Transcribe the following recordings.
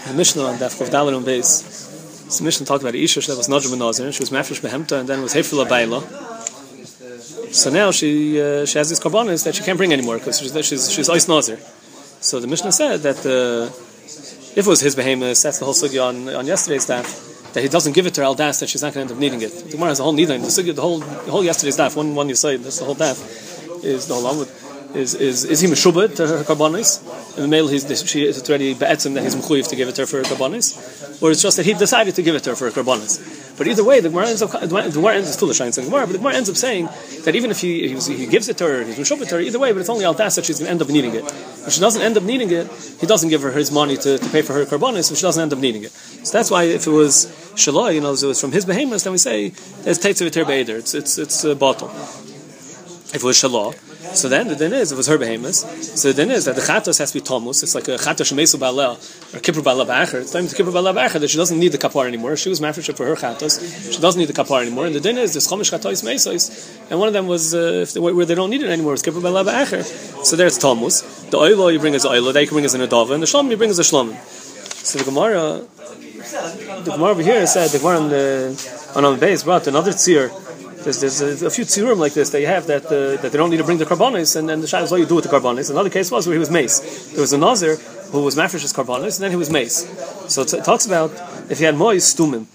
The Mishnah on Daf Dalit on base. So Mishnah talked about Isha that was Najm Nazir. She was Mafresh Behemta, and then was Hefila Baila. So now she uh, she has these karbanis that she can't bring anymore because she's she's she's Ice Nazir. So the Mishnah said that uh, if it was his behemoth, that's the whole sugya on, on yesterday's daf, that he doesn't give it to her al das that she's not going to end up needing it. Tomorrow's the has a whole needing. The sugya, the whole the whole yesterday's daf, one one you say, that's the whole daf, is the whole amud is is is he meshubed to her uh, karbanis? In the male, he's she is already be'etzim that he's mechuyev to give it to her for her karbanis, or it's just that he decided to give it to her for her karbanis. But either way, the Gemara ends up the Gemara ends still in Gemara, but the Gemara ends up saying that even if he he, he gives it to her, he's meshubed to her. Either way, but it's only al that she's going to end up needing it. If she doesn't end up needing it, he doesn't give her his money to, to pay for her karbanis, so she doesn't end up needing it. So that's why if it was shaloi, you know, if it was from his behemoths, then we say there's teitzav beider. It's it's it's a bottle. If it was shalom, so then the din is, it was her behemoth, so the din is that the chatos has to be tomus. It's like a chatos shemesu ba'alel, or kippur ba'alel ba'acher. It's time to kippur ba'alel ba'acher that she doesn't need the kapar anymore. She was mafresh for her chatos. She doesn't need the kapar anymore. And the din is, there's chomish chatos mesos, and one of them was, uh, if they, where they don't need it anymore, it's kippur ba'alel ba'acher. So there it's tomus. The oilo you bring as oilo, they can bring as an adava, and the shlom you bring as a shlom. So the Gemara, the Gemara over here said, the Gemara on the, on the base brought another tzir, there's, there's a, a few tzirim like this that you have that uh, that they don't need to bring the carbonis, and then the shayla is what you do with the carbonis. Another case was where he was mace. There was a nazir who was mafresh's carbonis, and then he was mace. So it talks about if he had mois stumim.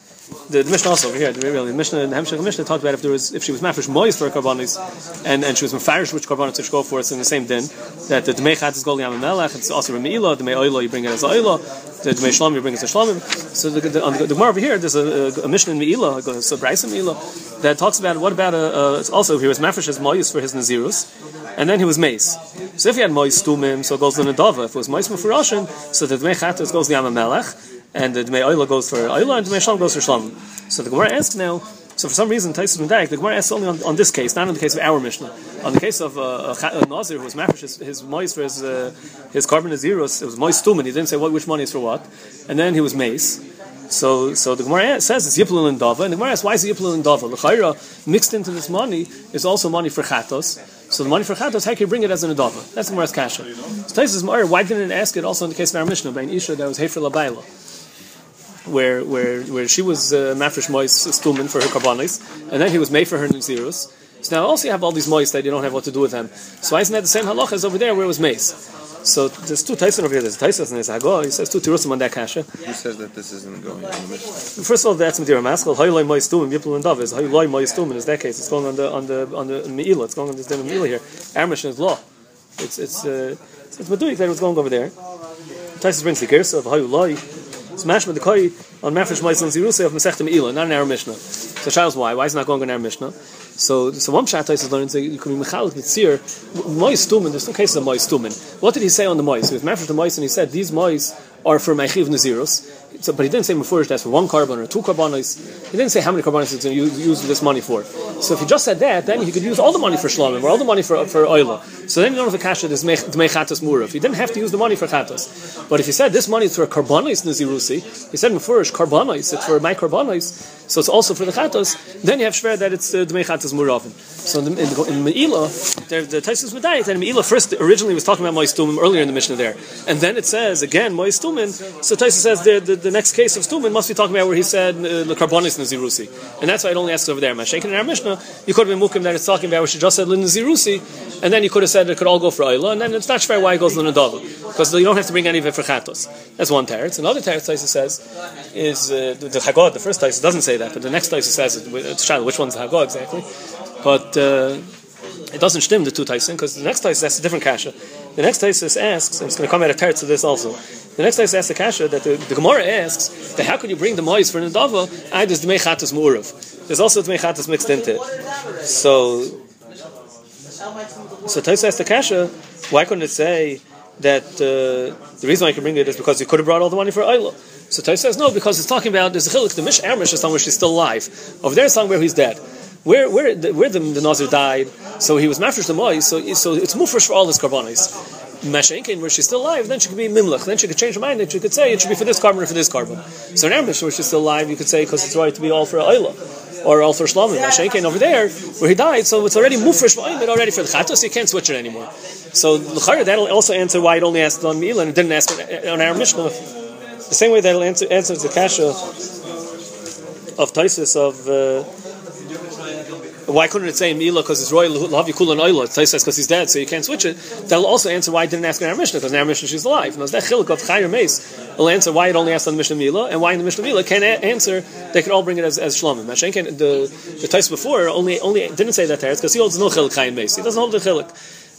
The, the Mishnah also over here, the, really, the Mishnah, the Hemshech Mishnah talked about if there was, if she was mafresh mois for carbonis, and, and she was mafarish which carbonis to go for, it's in the same din, that the Dmei Chat is Gol Yam Melech, it's also Remila, the Dmei you bring it as Oilo, the Dmei Shlom, you bring it as Shlomim. So the, the, on the, the Gemara over here, there's a, a, a Mishnah in Meila, a Sabraisa Meila, that talks about what about a, a also he was mafresh as mois for his Nazirus, and then he was mace. So if he had mois stumim, so it goes to Nadava. If it was mois mufurashin, so the Dmei Chat goes to Melech, and the Dmei Oila goes for Oila, and Dmei Shlom goes for Shlom. So the Gemara asks now. So for some reason, Taisus Medaik, the Gemara asks only on, on, this case, not on the case of our Mishnah. On the case of uh, a, Nazir who was mafresh his, his mois for his uh, his carbon Nazirus, it was mois tumen. He didn't say what which money is for what, and then he was mace. So, so the Gemara says it's Yiplul and Dava, and the Gemara asks why is Yiplul and Dava? The Chayra mixed into this money is also money for Chatos. So the money for Chatos, how can you bring it as an Adava? That's the Gemara's kasha. So Taisus why didn't it ask it also in the case of our Mishnah by an Isha that was Hefer Labaila? Where where where she was uh, mafresh mois stumen for her karbanis, and then he was made for her nazirus. So now also you have all these mois that you don't have what to do with them. So why isn't that the same halacha as over there where it was mace? So there's two Tyson over here. There's Tyson and there's Hago. He says two tirusim on that kasha. Who says that this isn't going on the Mishnah? First of all, that's Medira Maskal. Hayloi mois stumen yipul and dav is hayloi mois stumen. Is that case? It's going on the on the on the meila. It's going on this of meila here. Mishnah is law. It's it's uh, it's Meduik that was going over there. Tyson brings the gersa of hayloi. It's mashma the koi on Mafresh Moisan Zirusay of Masechta Meila, not in our Mishnah. So Charles, why? Why is it not going in our Mishnah? So, so one pshat is learning that you can be mechalik mitzir mois stumen. There's no cases of mois stumen. What did he say on the mois? He was mafresh the mois, and he said these mois are for meichiv nazirus. So, but he didn't say Mufurish that's for one carbon or two carbonis. He didn't say how many carbonis he's going to use, use this money for. So if he just said that, then he could use all the money for shlomim or all the money for for oila. So then you don't have a kasha this dmei chatas murav. He didn't have to use the money for chatas. But if he said this money is for carbonis nazirusi, he said mefurish carbonis. It's for my carbonis. So it's also for the chatos. Then you have shver that it's uh, dmei muravim. So in, in, in Meila, the, the Taisus Medayit, and Meila first originally was talking about Mois Tumim earlier in the Mishnah there. And then it says, again, Mois Tumim. So Taisus says the, the, the, next case of Tumim must be talking about where he said, the Karbonis Nazirusi. And that's why it only asks over there. Mashakin in our Mishnah, you could have been Mukim that it's talking about where she just said Nazirusi, and then you could have said it could all go for Ayla, and then it's not fair why it goes Linadava. Because you don't have to bring any of it for Chatos. That's one teretz. Another teretz Taisus says is uh, the, the Hagod, the first Taisus doesn't say that, but the next Taisus says it. It's which one's the Hagod exactly? But uh, it doesn't stem the two Tyson because the next Tyson asks a different kasha. The next Tyson asks, and it's going to come out of teretz of this also. The next time Tyson asks the kasha that the, the Gemara asks that how could you bring the mois for Nadava? I there's the mechatas mu'urav. There's also the mechatas mixed into it. So, so Tyson asks the kasha, why couldn't it say that uh, the reason why I can bring it is because you could have brought all the money for Ayla? So Tyson says no, because it's talking about there's a chilik. The Mish Ermish is somewhere she's still alive. Over there, it's talking where he's dead where where the, where the, the Nazir died, so he was mafresh the moy, so so it's mufresh for all his karbonis. Mashenkin, where she's still alive, then she could be mimlech. Then she could change her mind, and she could say it should be for this carbon or for this carbon. So in Amish, where she's still alive, you could say because it's right to be all for Ayla or all for Shlomim. Mashenkin over there, where he died, so it's already mufresh but already for the chatos, you can't switch it anymore. So that'll also answer why it only asked on Meila and it didn't ask on our Mishnah. the same way that it'll answer, answers the kasha of Taisus of. Uh, why couldn't it say Mila because it's royal love Yikul and Oila? Taisus because he's dead, so you can't switch it. That'll also answer why it didn't ask in our Mishnah because in our Mishnah she's alive. And that chiluk of Chayyim Mace will answer why it only asked on the Mishnah Meila and why in the Mishnah Meila can't answer. They could all bring it as, as Shlomim. The the Taisus before only only didn't say that there because he holds no chiluk Chayyim Mace. He doesn't hold the chiluk.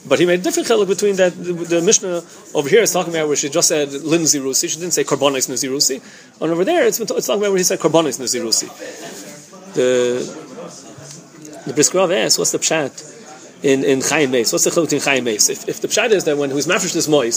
But he made a different chiluk between that. The, the, Mishnah over here is talking about where she just said Lin Zirusi. She didn't say Karbonis Nazirusi. And over there, it's, it's talking about where he said Karbonis Nazirusi. The the Brisker Rav asks, what's the pshat in in Chaim Meis? What's the chiluk in Chaim Meis? If, if the pshat is that when who's mafresh this mois,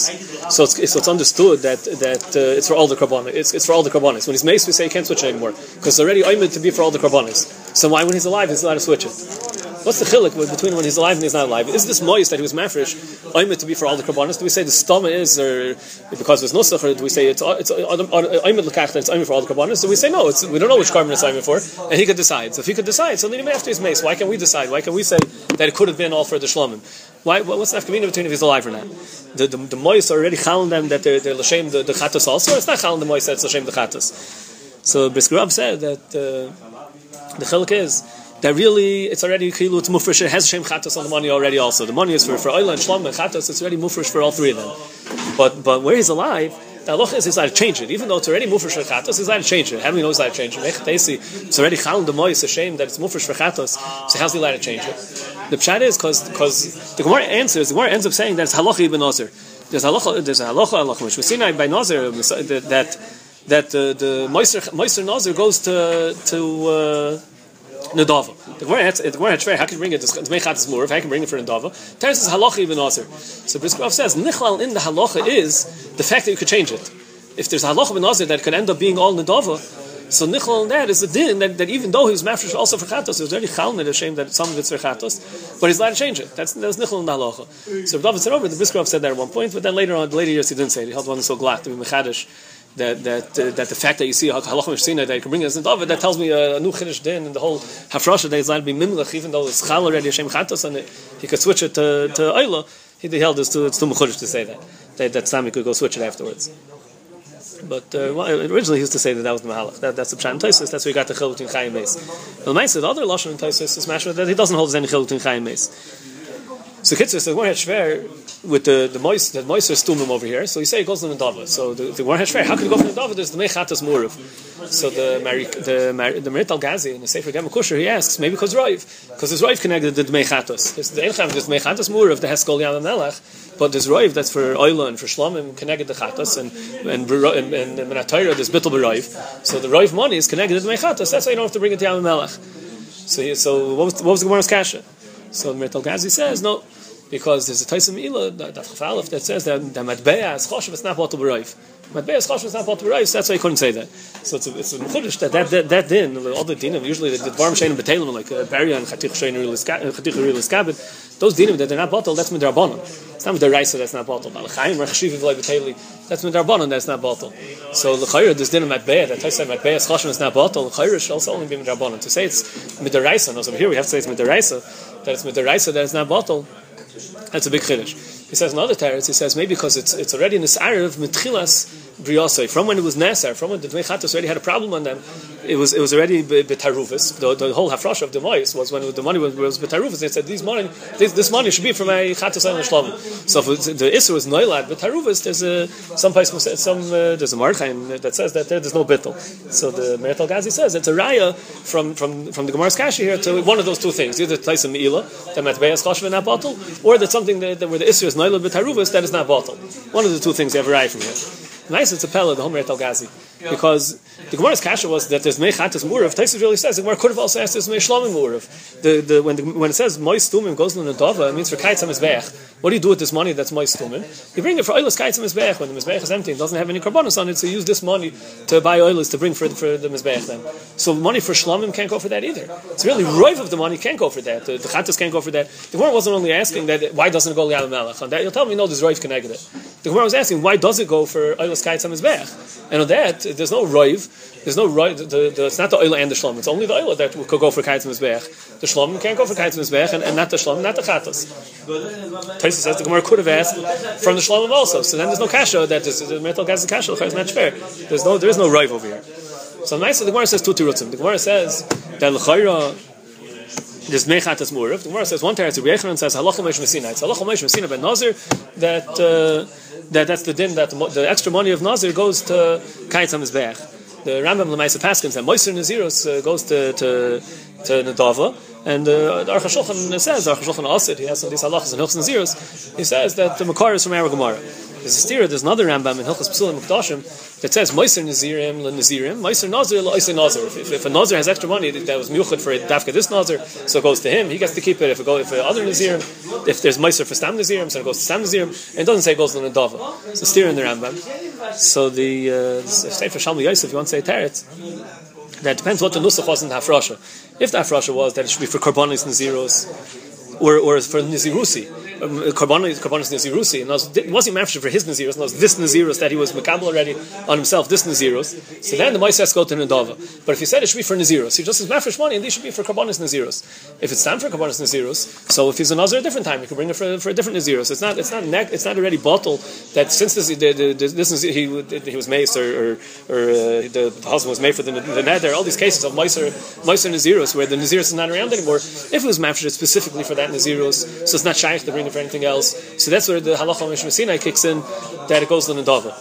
so it's, so it's understood that that uh, it's for all the karbonis. It's, it's for all the karbonis. When he's mace, we say he can't switch anymore because already oimid to be for all the karbonis. So why, when he's alive, he's allowed to switch it? What's the chilik between when he's alive and he's not alive? Is this moist that he was mafresh oimid to be for all the karbonis? Do we say the stomach is or because it's nusach, or do we say it's it's that it's oimid for all the karbonis? Do we say no? We don't know which carbon it's oimid for, and he could decide. So if he could decide, so then after his mace, why can't we decide? Why can we say that it could have been all for the shlomim? Why? What's the nafkamina between if he's alive or not? The the, the moist are already chalim them that they're they're l'shem the, the chatas also. It's not chalim the moist that's l'shem the chatas. So Brisker Rav said that uh, the chilik is that really it's already kilu it's mufresh. It has shem chatos on the money already. Also, the money is for for oil and shlom and chatos. It's already mufresh for all three of them. But but where he's alive. The halacha is he's allowed to change it, even though it's already mufresh for chatos. He's allowed to change it. How do we know he's allowed to change it? It's already chal the moy. It's a shame that it's mufresh for chatos. So how's he allowed to change it? The pshat is because because the Gemara answers. The Gemara ends up saying that it's halacha ibn nazir. There's halacha. There's a halacha halacha which we see by nazir that that uh, the moiser moiser nazir goes to to. Uh, Nadava. The Gemara had how can you bring it? The Mechat is. If I can bring it for Nadava, Teres is halacha even aser. So Brisker Rav says nichlal in the halacha is the fact that you could change it. If there's a halacha ben aser that could end up being all Nadava, so nichlal in that is the din that, that even though he was mafresh also for chatos, it was very chalmid a shame that some of it's for chatos, but he's allowed to change it. That's that's nichlal in the halacha. So David said over the Brisker Rav said that at one point, but then later on, later years he didn't say it. He held one so glad to be mechadish that that uh, that the fact that you see halachah mishsina that you can bring us in David that tells me a, new chiddush din and the whole hafrasha that is allowed to be mimlech even though it's chal already Hashem chatos and he could switch it to to he held this to it's too much to say that that that he could go switch it afterwards. But uh, well, originally he used to say that that was the mahalach. That, that's the pshat in Taisus. That's where he got the chiluk in Chaim Meis. But the other lashon in Taisus is mashma that he doesn't hold any chiluk in Chaim Meis. So Kitzur says, had shver with the the moist the moister stumim over here. So you say it goes to the Dava. So the, the one had shver. How can it go from the Dava? There's the mechatas murav. So the Mari, the Mari, the Merit Gazi in the Sefer Gema Kusher he asks maybe because Roiv because his Roiv connected to the mechatas. The Elcham there's mechatas murav the Heskol Yam Melech, but there's Roiv that's for Oila and for Shlomim connected the chatas and and and, and, Menatayra there's Bittel Roiv. So the Roiv money is connected to the mechatas. That's why you don't have to bring it to Yam Melech. So so what was, what was the Gemara's kasha? So the Merit Gazi says no because there's a Taisim Ila, that Chafalif, that says that the Matbeya is Choshev, it's not Bottle B'Rayv. Matbeya is Choshev, it's not Bottle B'Rayv, so that's why he couldn't say that. So it's a, it's a Mechudish that that, that, that din, all the dinim, usually the, Dvarm Shein and Betalim, like uh, Barya and Chatich Shein and Chatich Real Iskabit, those dinim that they're not bottled, that's Midrabanan. It's not Midaraisa that's not bottled. Al-Chaim, Rechashiv, V'lai Betali, that's Midrabanan that's not bottled. So the Chayr, this dinim Matbeya, that Taisa Matbeya is Choshev, it's not bottled, the Chayr should also only be Midrabanan. To say it's Midaraisa, so here we have to say it's Midaraisa, that it's Midaraisa it's not bottled, that's a big chiddush. He says another teretz. He says maybe because it's it's already in this arav mitchilas briyosei. From when it was nesar, from when the dmei already had a problem on them, it was it was already betarufis. The, the whole hafrosh of the mois was when the money was, was betarufis. They said these money this, this money should be for my chatos and. So if the isser was noilad betarufis, there's a some place some uh, there's a marchaim that says that there, there's no bittel. So the Merital Gazi says it's a raya from from from the Gemara's kashi here to one of those two things, either place taisa meila that matbeas choshev in that bottle, or that something that, that where the isser is noilad betarufis that is not bottle. One of the two things they have a raya from here. Nice, it's a pella, the Homer Gazi. Because the Gemara's kasha was that there's mechatas murav. Taisus really says the Gemara could have also asked there's meishlomim murav. The, the, when, the, when it says mois tumim goes to the dova, it means for kaitzam mizbeach. What do you do with this money that's mois tumim? You bring it for oilus kaitzam mizbeach. When the mizbeach is empty, it doesn't have any carbonos on it, so you use this money to buy oilus to bring for, for the mizbeach then. So money for shlomim can't go for that either. It's really roiv of the money can't go for that. The, the can't go for that. The Gemara wasn't only asking that why doesn't it go li'al melech. On that, you'll tell me no, there's roiv connected. The Gemara was asking why does it go for oilus kaitzam mizbeach. And on that, there's no roiv, there's no roiv. The, the, it's not the oil and the shlom. It's only the oil that could go for kaitz mizbech. The shlom can't go for kaitz mizbech, and, and not the shlom, not the chatas. Taisa says the Gemara could have asked from the shlom also. So then there's no kasha that is the metal gas kasha. It's not fair. There's no there is no roiv over here. So nice. The Gemara says two tirutzim. The Gemara says that l'chayra there's mechatas murav. The Gemara says one teretz Yechanan says halacha meish mesina. It's halacha meish mesina ben nazir that uh, that that's the din that the, the, extra money of nazir goes to kaitz mizbeach. The Rambam Lemaisa Paskins and Moiser Naziros uh, goes to to to Nadava. And uh, the Aruch says, Aruch HaShulchan Asid, he has some of these halachas and Hilchs Naziros, he says that the Makar is from Aragamara. There's a stira, there's another Rambam in Hilchas Psulim Mukdashim that says Moiser Nazirim le Nazirim, Moiser Nazir le Nazir. If, if, if, a Nazir has extra money that was muchad for a Dafka this Nazir, so it goes to him, he gets to keep it. If it goes if the other Nazirim, if there's Moiser for Stam Nazirim, so it goes to Stam Nazirim, and it doesn't say it goes to the Nadava. So stira in the Rambam. So the uh, say for Shalmi Yosef, you want to say Teretz, that depends what the Nusach was in the Hafrasha. If the Hafrasha was that it should be for Karbonis and Zeros, or, or for Nizirusi, Karbonis Nazirusi, and it wasn't mafresh for his Nazirus, and this Nazirus that he was Makabal already on himself, this Nazirus. So then the Moises go to Nadava. But if he said it should be for Nazirus, he just says mafresh money, and these should be for Karbonis Nazirus. If it's time for Karbonis Nazirus, so if he's a Nazir a different time, he can bring it for, for a different Nazirus. It's not, it's not, it's not already bottled that since this, the, the, this is, he, he was maced or, or, or uh, the, the, husband was made for the, the nether, all these cases of Moiser Nazirus, where the Nazirus is not around anymore, if it was mafresh specifically for that Nazirus, so it's not shaykh to bring for anything else. So that's where the halacha Sinai kicks in, that it goes to Nadava.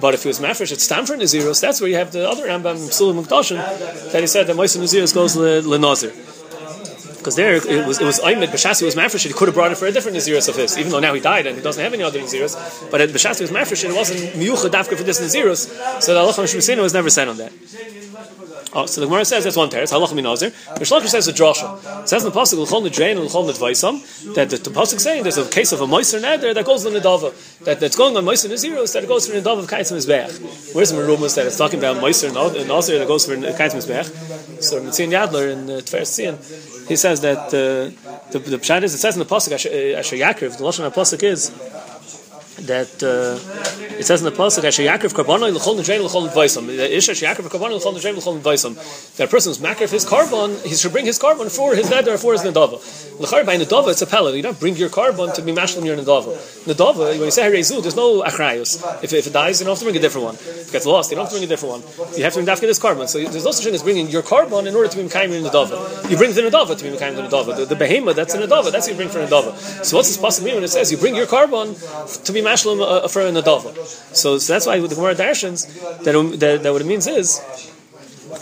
But if it was mafresh, it's time for Naziros. That's where you have the other Rambam Sulam Mukdashin that he said that Moisa Naziros goes to Nazir. Because there it was it was Aymed Bashasi was mafresh. He could have brought it for a different Naziros of his, even though now he died and he doesn't have any other Naziros. But at Bashasi was mafresh it wasn't miyucha dafka for this Naziros. So the halacha Sinai was never said on that. Oh, so the Gemara says that's one teretz. Halach minazir. The Shlakish says a drasha. It says in the pasuk l'chol nedrain l'chol nedvaisam that the, the pasuk saying there's a case of a moiser neder that goes to the nedava that that's going on moiser naziros that it goes for the nedava of kaitzim mizbeach. Where's the merumas that it's talking about moiser nazir that goes for kaitzim mizbeach? So Mitzin Yadler in uh, Tveres he says that uh, the the pshat is it says in the pasuk Asher Yaakov the lashon of the pasuk is that uh, it says in the pasuk Yaakov Karbonai l'chol nedrain l'chol nedvaisam. Isha Asher Yaakov Karbonai l'chol nedrain l'chol nedvaisam. That a person who's makar his carbon, he should bring his carbon for his neder for his nedava. L'char by nedava it's a pellet. You don't bring your carbon to be mashlim your nedava. Nedava when you say harezu, there's no achrayus. If, if it dies, you don't have to bring a different one. If it gets lost, you don't have to bring a different one. You have to bring dafka this carbon. So there's no such thing as bringing your carbon in order to be mekayim your nedava. You bring the nedava to be mekayim the nedava. The, the behema that's a nedava. That's what you bring for nedava. So what's this possible when it says you bring your carbon to be mashlim uh, for a nedava? So, so that's why with the Gemara darshans that, that that what it means is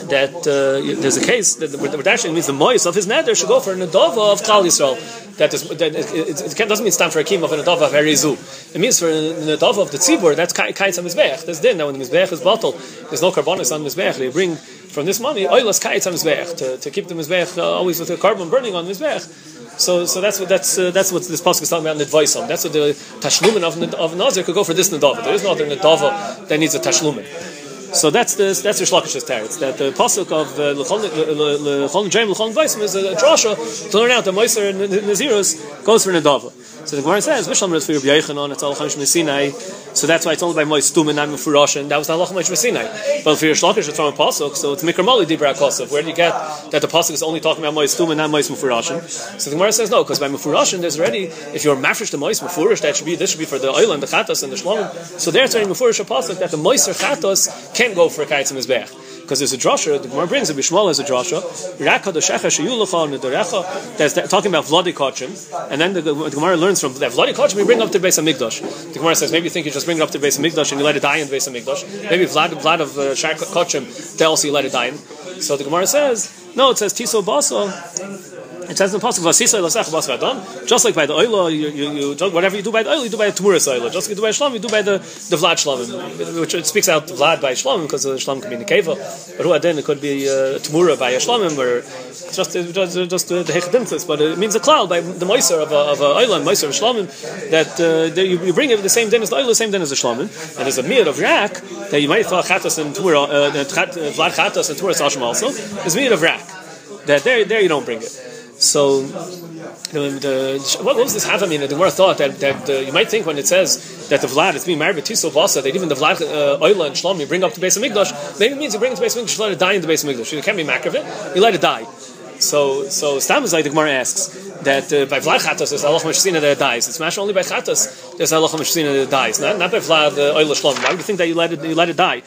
that uh, there's a case that the, Rashi means the mois of his nether should go for a nadava of Klal Yisrael. That, is, that it, it, it, doesn't mean stand for a kim of a nadava of Erizu. It means for a nadava of the tzibur. That's kaitz on. That's din. Now when the mizbeach is bottled, there's no carbonis on mizbeach. They bring from this money oilas kaitz on to, to keep the mizbeach uh, always with the carbon burning on mizbeach. So, so that's what that's uh, that's what this pasuk is talking about in Nidvaisam. That's what the tashlumin of of Nazir could go for this nadava. There is no other nadava that needs a tashlumin. So that's the that's the Shlakish's teretz. That the pasuk of lechol dreim lechol is a drasha to learn out the Moiser and Nazirus goes for Nadava. So the Gemara says Vishlam is for Rabbi Yechanan. It's all Chamish Sinai. So that's why it's only by Mois Tum and Mufurash, and that was the halacha Moish Sinai. But for your Shlakish, it's from a pasuk, so it's Mikramali Dibra Kosav. Where do you get that the pasuk is only talking about Mois Tum and not Mois Mufurashin? So the Gemara says no, because by Mufurashin there's already if you're mafresh the Mois Mufurish, that should be this should be for the oil and the chatas and the shlomim. So there's already Mufurish a pasuk that the Mois or chatas can go for a kaitzim mizbech because there's a drasha. The Gemara brings a Bishmal as a drasha. That's talking about vladi kachim, and then the, the Gemara learns from that vladi kachim. We bring up to Beis Hamikdash. The Gemara says maybe you think you just bring it up to Beis Hamikdash and you let it die in Beis Hamikdash. Maybe vlad vlad of uh, kachim. They also you let it die in. So the Gemara says no. It says tiso baso. It says in the pasuk "Vasisa lasach bas. Just like by the oila, you, you, you, whatever you do by the oil, you do by the tmuras oila. Just like you do by shlom, you do by the the vlad shlom, which it speaks out vlad by shlom because the shlom can be in the keva, but who then it could be uh, tmura by a or just just, just uh, the hechadimtis. But it means a cloud by the moiser of a of a and moiser of shlomim that uh, you, you bring it the same din as the oila, the same din as the shlomim, and there's a mir of rak that you might thought chatas and tmura, uh, vlad chatas and tmura sashim also. There's mir of rak that there there you don't bring it. So The, the, what, was this mean, the Gemara thought that, that uh, you might think when it says that the Vlad is being married with Tisel Vasa, that even the Vlad, uh, and Shlom you bring up to base of Mikdash, maybe it means you bring it to base of Mikdash, you let it die in the base of Mikdash. You can't be makar of it, you let it die. So, so Stam is like the Gemara asks that uh, by Vlad Chatos there's Allah Meshina that it dies. It's mashed only by Chatos there's Allah Meshina that it dies, not, not by Vlad uh, Oila Shlom. Why would you think that you let it you let it die?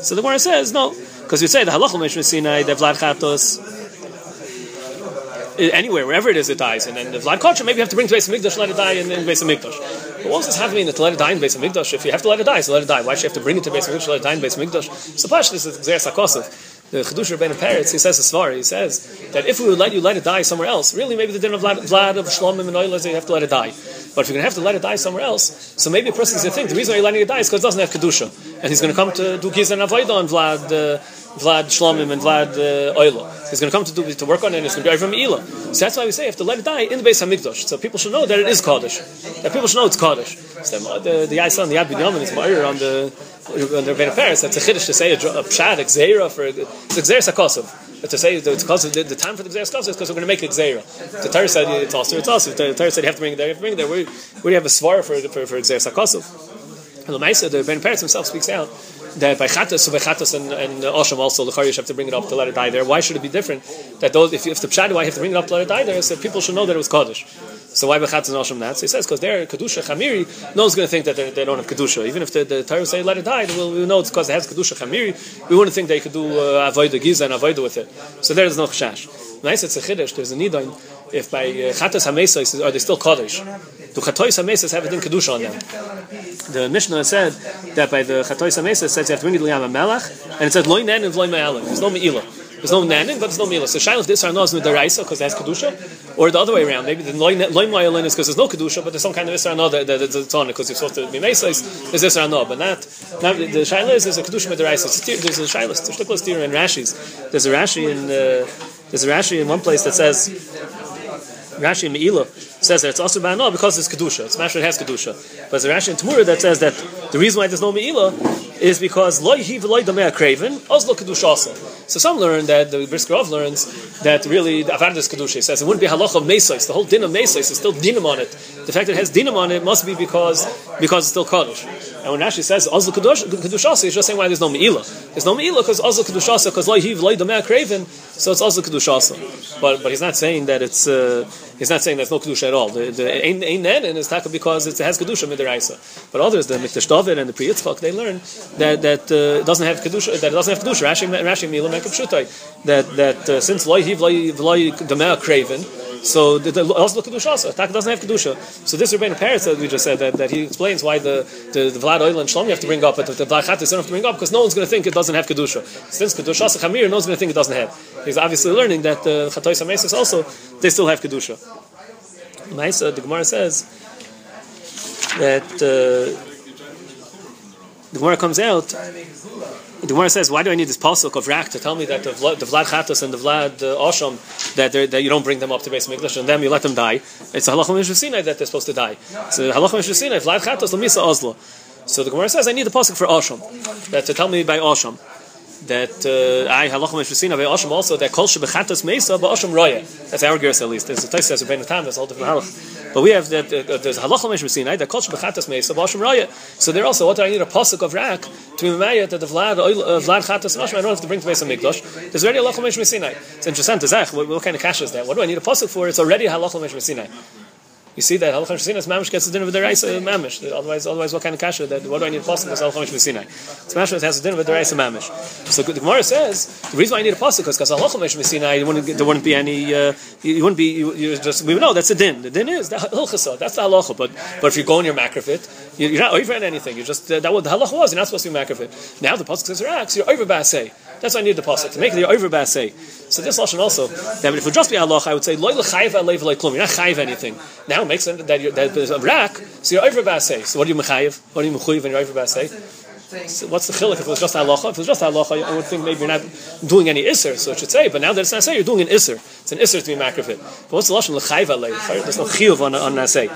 So the Gemara says no, because you say the Halacha Meshina that Vlad Chatos anywhere, wherever it is, it dies. And then the Vlad Kocha, maybe you have to bring to Beis Mikdash, let it die in, in Beis Mikdash. But what does this have to mean to let it die in Beis Mikdash? If you have to let it die, so let it die. Why should you have to bring it to Beis Mikdash, let it die in Beis Mikdash? So Pash, this is Xer Sakosov. The Chedush Rebbeinu Peretz, he says a svar, he says that if we would let you let it die somewhere else, really maybe the din of Vlad, of Shlomim and Oilers, you have to let it die. But if you're going to have to let it die somewhere else, so maybe a person is going to think the reason why you're letting it die is because it doesn't have Kedusha. And he's going to come to do Giz and Avodah on Vlad, uh, Vlad Shlomim and Vlad uh, Oilo. He's going to come to do to work on it, and it's going to be from Meila. So that's why we say you have to let it die in the base of Hamikdash. So people should know that it is Kaddish. That people should know it's Kaddish. So the the and the Yad Binyamin is Ma'ir on the on the Rebbeinu Peretz. That's a chiddush to say a, a pshad, a gzeira for it's a gzeira sakosov. To say because the, the time for the gzeira is because we're going to make a gzeira. The Torah said it's also it's also the Torah said you have to bring it there. You have to bring it there. We we have a svar for for for gzeira sakosov. And the Maisa, the Rebbeinu Peretz himself speaks out that by chatas, so by and, and uh, osham also the charish have to bring it up to let it die there. Why should it be different? That those if, if the pshad why have to bring it up to let it die there that people should know that it was kaddish. So why by chatas and osham that? So he says because they're kedusha chamiri, no one's going to think that they don't have kedusha. Even if the, the Torah say let it die, we'll, we know it's because it has kedusha chamiri. We wouldn't think they could do uh, avoid giza and avoid with it. So there is no chashash. Nice, it's a chiddush. There's a nidain if by uh, chatas hamesais are they still kaddish? Do chatois hamesais have a din kedusha on them? The Mishnah said that by the chatois hamesais says you have to bring it liyam melach, and it says loy nen and loy me'alim. There's no me'ilah. There's no nanin, but there's no milah. So shalos this are not midaraisa because it has kedusha, or the other way around. Maybe the loy ma'alin is because there's no kedusha, but there's some kind of isra that, that, that's on it because you're supposed to be meisais. There's isra no, but not. the shaila is there's a kedusha midaraisa. There's a shaila. There's a shtikla in Rashi's. There's a Rashi in uh, there's a Rashi in one place that says Rashi in Me'ilah says that it's also ba'anah because it's kedusha. It's mashra has kedusha. But a Rashi in Tamura that says that the reason why there's no Me'ilah is because loy hiv loy damei craven oslo kedusha also. So some learn that the Brisker Rav learns that really the avad is kedusha. Says it wouldn't be halach of mesos. The whole din of mesos is still dinam on it. The fact that it has dinam on it must be because because it's still kaddish. And when Rashi says oslo kedusha, he's just saying why there's no Me'ilah. There's no Me'ilah because oslo kedusha because loy hiv loy damei craven. So it's also kedusha. But but he's not saying that it's. Uh, He's not saying there's no kedusha at all. The, the ein nen is taka because it has kedusha midiraisa. But others, the Mikdash and the Pri they learn that that uh, doesn't have kedusha. That it doesn't have kedusha. Rashi Rashi Mila Mekab That that uh, since loy hiv loy loy craven. So the, also the kedusha. also Taka doesn't have kedusha. So this Rebbeinu Peretz that we just said that, that he explains why the the, the Vlad oil and Shlom you have to bring up, but the, Vlad Chatas don't have to bring up because no one's going to think it doesn't have kedusha. Since kedusha also chamir, no one's going to think it doesn't have. He's obviously learning that the uh, Chatois Amesis also they still have kedusha. Maisa, the Gemara says that uh, the Gemara comes out. The Gemara says, "Why do I need this pasuk of rak to tell me that the Vlad, the Vlad Chatas and the Vlad uh, Osham that that you don't bring them up to base Mikdash and them you let them die? It's a halacha mishrasinai that they're supposed to die. So halacha mishrasinai Vlad Chatas lemisa Oslo. So the Gemara says, I need the pasuk for Osham that to tell me by Osham that uh, I halachim mishusina by Osham also that kol shebechatas mesa ba'osham roya. That's our girls at least. There's a says Rebbeinu Tam. That's all different halach. But we have that uh, there's halachim mishusina that kol shebechatas mesa ba'osham raya. So there also what do I need a pasuk of rak to be memayat that the vlad uh, vlad chatas mashma I don't have to bring to Beis Hamikdash. There's already halachim mishusina. It's interesting. What, what kind of cash is that? What do I need a pasuk for? It's already halachim mishusina. You see that Halachah Sinai mamish gets the dinner with the rice mamish. Otherwise, otherwise, what kind of kasha? That what do I need a pasuk? It's Halachah Sinai. It's mamish has a dinner with the rice of mamish. So the Gemara says the reason why I need a pasuk is because Halachah Sinai there wouldn't there wouldn't be any uh, you, wouldn't be you, you just we know that's a din. The din is the. That's the halacha. But but if you go in your makrofit, you, you're not over anything. You just uh, that what the halacha was. You're not supposed to be makrofit. Now the pasuk says racks. You're over basay. That's why I need the pasuk to make the over basay. So this lashon also if it would just be halacha, I would say loy lechayiv alev klum. You're not chayiv anything. Now it makes sense that you're that there's a rack, so you're over basay. So what do you mechayiv? What do you mechuyiv when you're over basay? So what's the chiluk if it was just halacha? If it was just halacha, I would think maybe you're not doing any iser, so it should say. But now that it's not say, you're doing an iser. It's an iser to be makrofit. But what's the lashon lechayiv alev? There's no chiyuv on on nasay.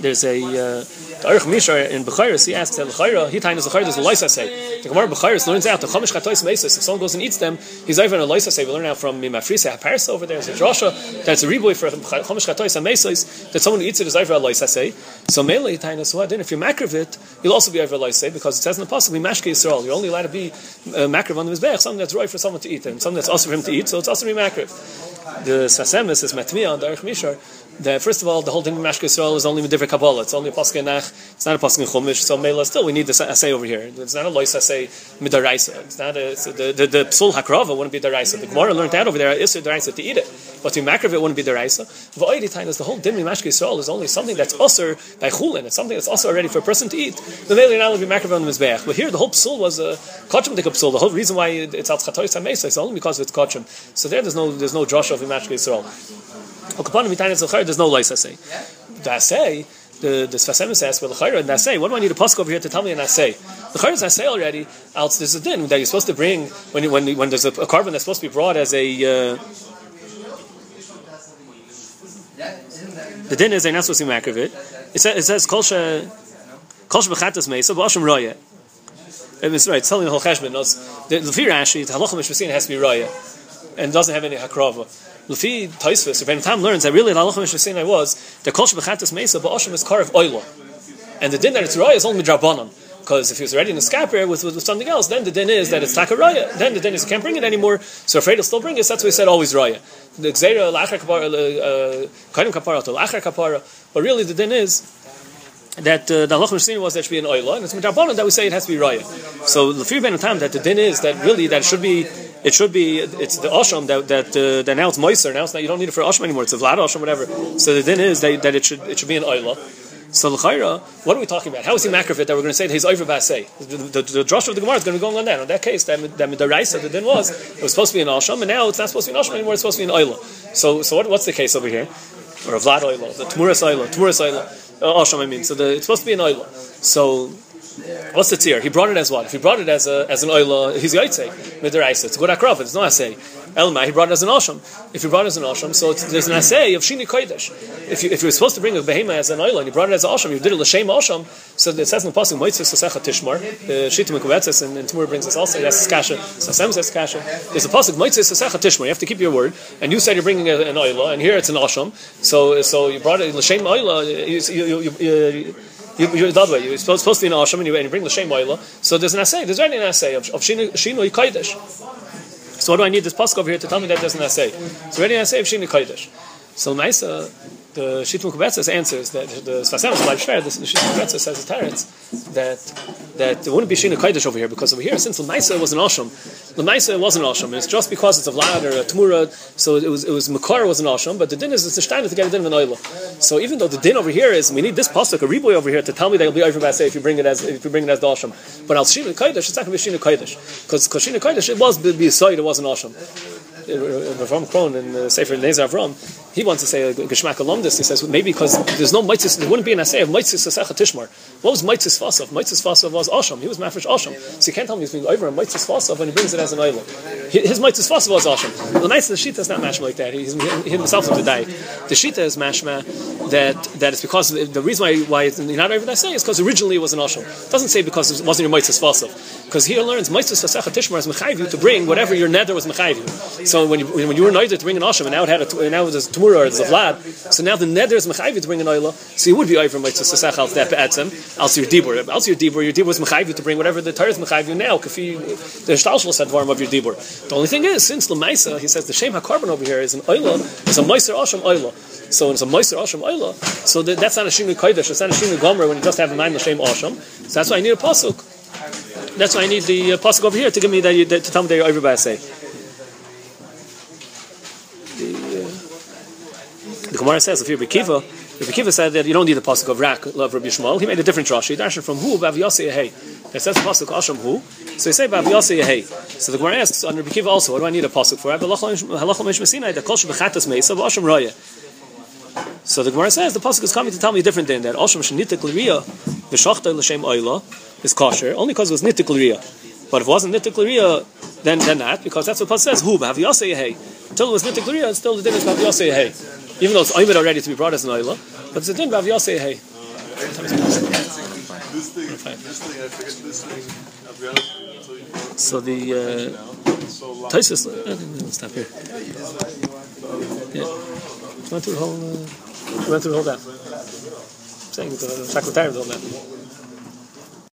There's a uh, Aruch Mishar in Bechayris, he asks, L'chayra, he tain is L'chayra, there's a loisa say. The Gemara Bechayris learns out, the Chomish Chatois Mesis, if someone goes and eats them, he's over in a loisa say. We learn out from Mimafrisa HaParis over there, there's a drasha, that's a reboy for Chomish Chatois Mesis, that someone who eats it is over a loisa say. So mainly, tain is what, then if you makriv it, you'll also be over a loisa say, because it says in the we mashke Yisrael, you're only allowed to be uh, makriv on the Mizbech, something that's right for someone to eat, and something that's also for him to eat, so it's also be makriv. The Sasemis is Matmiya on the Aruch Mishar, that first of all, the whole thing of Mashke Yisrael is only different Kabbalah. It's only a Pasuk Nach. It's not a Pasuk Chumash. So Mela, still, we need this essay over here. It's not a Lois essay Midaraisa. It's not a, it's a, the, the, the Psul Hakrava wouldn't be Daraisa. The Gemara learned that over there, is the Daraisa to eat it. But to Makrav it wouldn't be Daraisa. V'oidi time is the whole Dimmi Mashke Yisrael is only something that's usher by Chulin. It's something that's also ready for a person to eat. The Mela, allowed to be Makrav on Mizbeach. But here, the whole Psul was a Kachim Dik Psul. The whole reason why it's Al Chatois HaMesa is only because it's Kachim. So there, there's no, there's no Joshua of Mashke Yisrael. There's no lice say. The say the the Sfasem says, well, the and say, what do I need a posk over here to tell me an say? The chayra is I say already. Else there's a din that you're supposed to bring when when when there's a, a carbon that's supposed to be brought as a. Uh, the din is they're not supposed to make of it. It says, it says kolsha kolsha b'chatas meisa b'ashim roya. It's right. It's telling the whole cheshbon. The actually the halacha mishpasin has to be roya, and doesn't have any hakrava. Lufi Taisvis, Rebbeinu Tam learns that really the halacha mishasinai was the kol shebechatas mesa ba'oshim is karav oila, and the din that it's raya is only midrabanan. Because if he was already in the scapper with, with, with, something else, then the din is that it's takaraya. Then the din is he can't bring it anymore. So afraid he'll still bring it. That's why he said always raya. The gzeira lachar kapara, uh, kainim kapara to lachar kapara. But really the din is that uh, the halach mishsin was that should be an oila, and it's midrabanan that we say it has to be raya. So the fear ben time that the din is that really that should be it should be it's the asham that that uh, that now it's moiser now it's not you don't need it for asham anymore it's a vlad asham whatever. So the din is that, that it should it should be an oila. So l'chayra, what are we talking about? How is he makrafit that we're going to say that he's over basay? The, the, the, drush of the gemara is going to going on that. In that case, that that the raisa the din was it was supposed to be an asham, and now it's not supposed to be an asham anymore. It's supposed to be an oila. So so what, what's the case over here? Or a vlad oila, the tmuras oila, tmuras oila, uh, asham I mean. So the, it's supposed to be an oila. So What's the tier? He brought it as what? If he brought it as a as an oila, he's yaitse midiraisa. It's good akrav. It's no assay. Elma, he brought it as an osham. If he brought it as an osham, so there's an assay of shini kodesh. If you if you were supposed to bring a behema as an oila and you brought it as an osham, you did it l'shem osham. So it says in the pasuk moitzes sasecha tishmar. The shita and, and Tamur brings us also. Yes, kasha. Sasem says kasha. There's a pasuk moitzes sasecha tishmar. You have to keep your word. And you said you're bringing an oila, and here it's an osham. So so you brought it l'shem oila. You, you, you, you you, are other way. You're supposed, supposed to be an asham and you, and you bring the shem oila. So there's an assay. There's already an assay of, of shinu kodesh. So what do I need this pasuk over here to tell me that there's an assay? So already an assay of shinu kodesh. So Maisa, uh, the Shitah Mekubetzes answers that the is like shver. The Shitah Mekubetzes says the Teretz that that there wouldn't be Shina Kodesh over here because over here since Lemaisa was an Asham, Lemaisa wasn't Asham. It's just because it's a Vlad or a Tmura, so it was it was Makar was an Asham, but the din is it's a Steiner to get a din of an Oila. So even though the din over here is we need this pasuk a riboy over here to tell me that you'll be over by say if you bring it as if you bring it as the Asham, but al Shina Kodesh it's not going to be Shina Kodesh because Shina Kodesh it was side it wasn't Asham. Avram Kron and the Sefer Nezer Avram, he wants to say uh, Geshmak Alumdus. He says maybe because there's no mitzvah, there wouldn't be an assay of mitzvah sasecha tishmar. What was mitzvah fasav? Mitzvah fasav was asham. He was mafresh asham. So you can't tell me he's being over a mitzvah fasav when he brings it as an oil. His mitzvah fasav was asham. The nice the shita is not mashma like that. He's he himself of the day. The shita is mashma that that it's because the reason why why it's not over that say is because originally it was an asham. It doesn't say because it wasn't your mitzvah fasav. Because here learns mitzvah sasecha tishmar is mechayiv to bring whatever your nether was mechayiv So when you when you were neither to bring an asham and now it had a now there's a tumura or a vlad, so now the nether is mechayiv to bring an oila. So you would be over mitzvah sasecha al that be'etzem. Also your dibur, also your dibur, your dibur is mechayiv to bring whatever the Torah is mechayiv now. Kafi the shtalshel said varm of your dibur. The only thing is since lemaisa he says the shame hakarbon over here is an oila it's a meiser asham oila. So it's a meiser asham oila. So that, that's not a shinu kodesh. It's not a shinu gomer when you just have a nine l'shem asham. So that's why I need a pasuk. That's why I need the uh, pasuk over here to give me that, that to tell me that you're over by say. The, uh, the Gemara says if you're Bekiva, if Bekiva said that you don't need the pasuk of Rak love Rabbi Shmuel, he made a different Rashi. Darshan from who Bav Yosei Hey. It says pasuk Asham who. So he say Bav Yosei Hey. So the Gemara asks under Bekiva also, what do I need a pasuk for? So the Gemara says the pasuk is coming to tell me different thing that Asham shenitik liria v'shachta l'shem oila is kosher only because it was nitik l'ria. But if it wasn't nitik l'ria, then then not because that's what the pasuk says. Who Bav Yosei Hey. Until it was nitik l'ria, still the din is Bav Yosei Hey. Even though it's oimed already to be brought as an oila, but it's a din Bav Yosei Hey. I. So the uh. Taisus, uh, let's stop here. Yeah, went through the whole. Uh, went through the whole that. Saying the of the that.